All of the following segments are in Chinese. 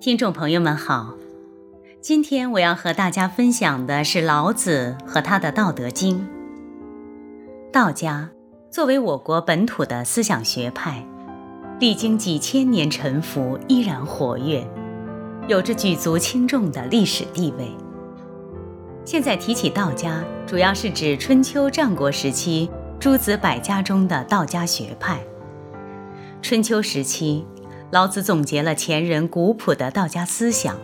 听众朋友们好，今天我要和大家分享的是老子和他的《道德经》。道家作为我国本土的思想学派，历经几千年沉浮，依然活跃，有着举足轻重的历史地位。现在提起道家，主要是指春秋战国时期诸子百家中的道家学派。春秋时期。老子总结了前人古朴的道家思想，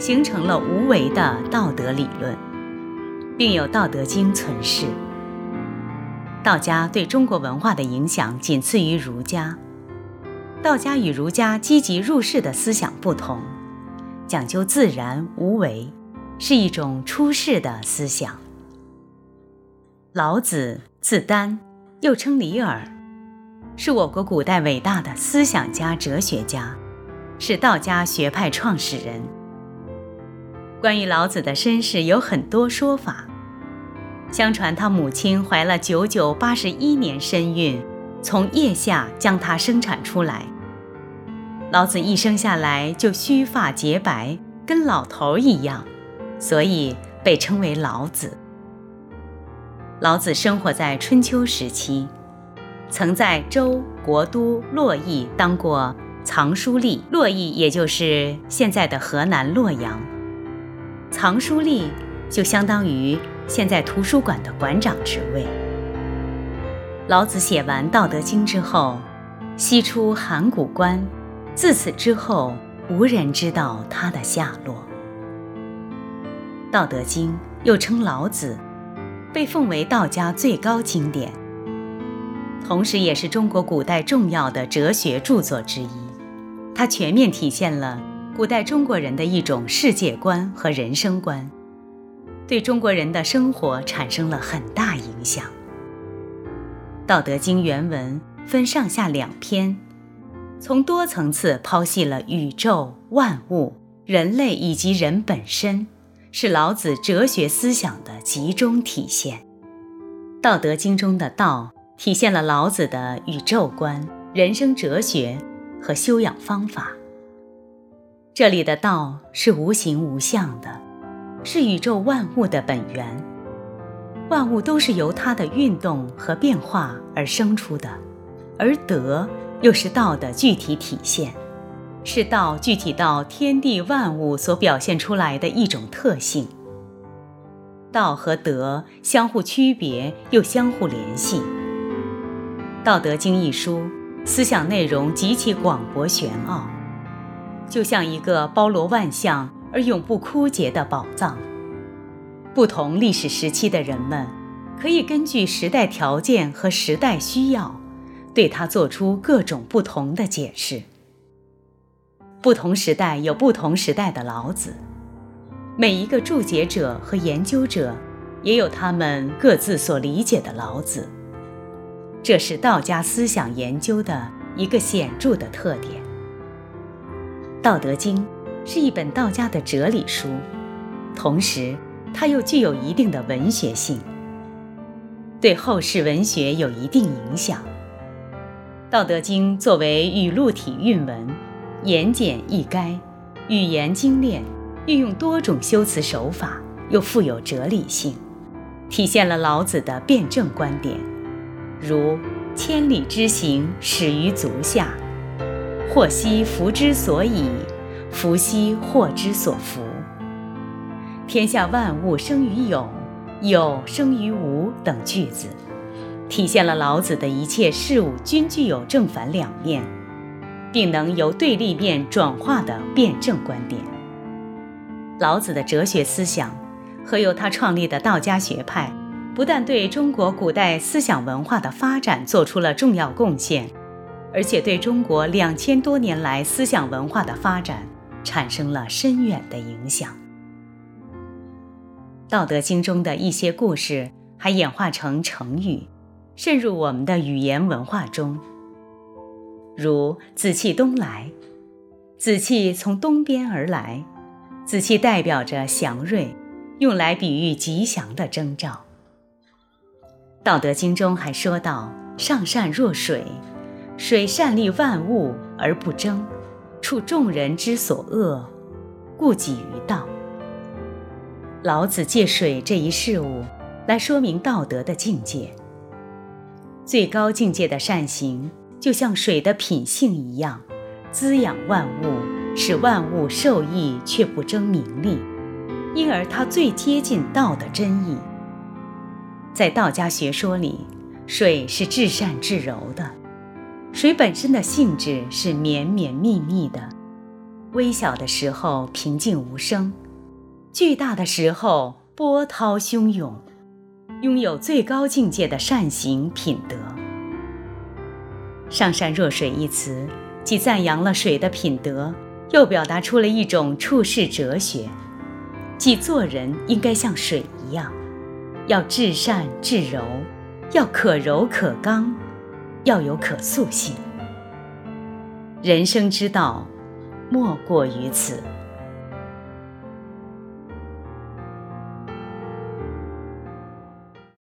形成了无为的道德理论，并有《道德经》存世。道家对中国文化的影响仅次于儒家。道家与儒家积极入世的思想不同，讲究自然无为，是一种出世的思想。老子字丹，又称李耳。是我国古代伟大的思想家、哲学家，是道家学派创始人。关于老子的身世有很多说法。相传他母亲怀了九九八十一年身孕，从腋下将他生产出来。老子一生下来就须发洁白，跟老头一样，所以被称为老子。老子生活在春秋时期。曾在周国都洛邑当过藏书吏，洛邑也就是现在的河南洛阳。藏书吏就相当于现在图书馆的馆长职位。老子写完《道德经》之后，西出函谷关，自此之后无人知道他的下落。《道德经》又称《老子》，被奉为道家最高经典。同时，也是中国古代重要的哲学著作之一。它全面体现了古代中国人的一种世界观和人生观，对中国人的生活产生了很大影响。《道德经》原文分上下两篇，从多层次剖析了宇宙万物、人类以及人本身，是老子哲学思想的集中体现。《道德经》中的道。体现了老子的宇宙观、人生哲学和修养方法。这里的道是无形无相的，是宇宙万物的本源，万物都是由它的运动和变化而生出的，而德又是道的具体体现，是道具体到天地万物所表现出来的一种特性。道和德相互区别又相互联系。《道德经》一书，思想内容极其广博玄奥，就像一个包罗万象而永不枯竭的宝藏。不同历史时期的人们，可以根据时代条件和时代需要，对它做出各种不同的解释。不同时代有不同时代的老子，每一个注解者和研究者，也有他们各自所理解的老子。这是道家思想研究的一个显著的特点。《道德经》是一本道家的哲理书，同时它又具有一定的文学性，对后世文学有一定影响。《道德经》作为语录体韵文，言简意赅，语言精炼，运用多种修辞手法，又富有哲理性，体现了老子的辩证观点。如千里之行，始于足下。祸兮福之所倚，福兮祸之所伏。天下万物生于有，有生于无等句子，体现了老子的一切事物均具有正反两面，并能由对立面转化的辩证观点。老子的哲学思想和由他创立的道家学派。不但对中国古代思想文化的发展做出了重要贡献，而且对中国两千多年来思想文化的发展产生了深远的影响。《道德经》中的一些故事还演化成成语，渗入我们的语言文化中。如“紫气东来”，紫气从东边而来，紫气代表着祥瑞，用来比喻吉祥的征兆。《道德经》中还说到：“上善若水，水善利万物而不争，处众人之所恶，故几于道。老子借水这一事物来说明道德的境界。最高境界的善行，就像水的品性一样，滋养万物，使万物受益却不争名利，因而它最接近道的真意。在道家学说里，水是至善至柔的。水本身的性质是绵绵密密的，微小的时候平静无声，巨大的时候波涛汹涌，拥有最高境界的善行品德。上善若水一词，既赞扬了水的品德，又表达出了一种处世哲学，即做人应该像水一样。要至善至柔，要可柔可刚，要有可塑性。人生之道，莫过于此。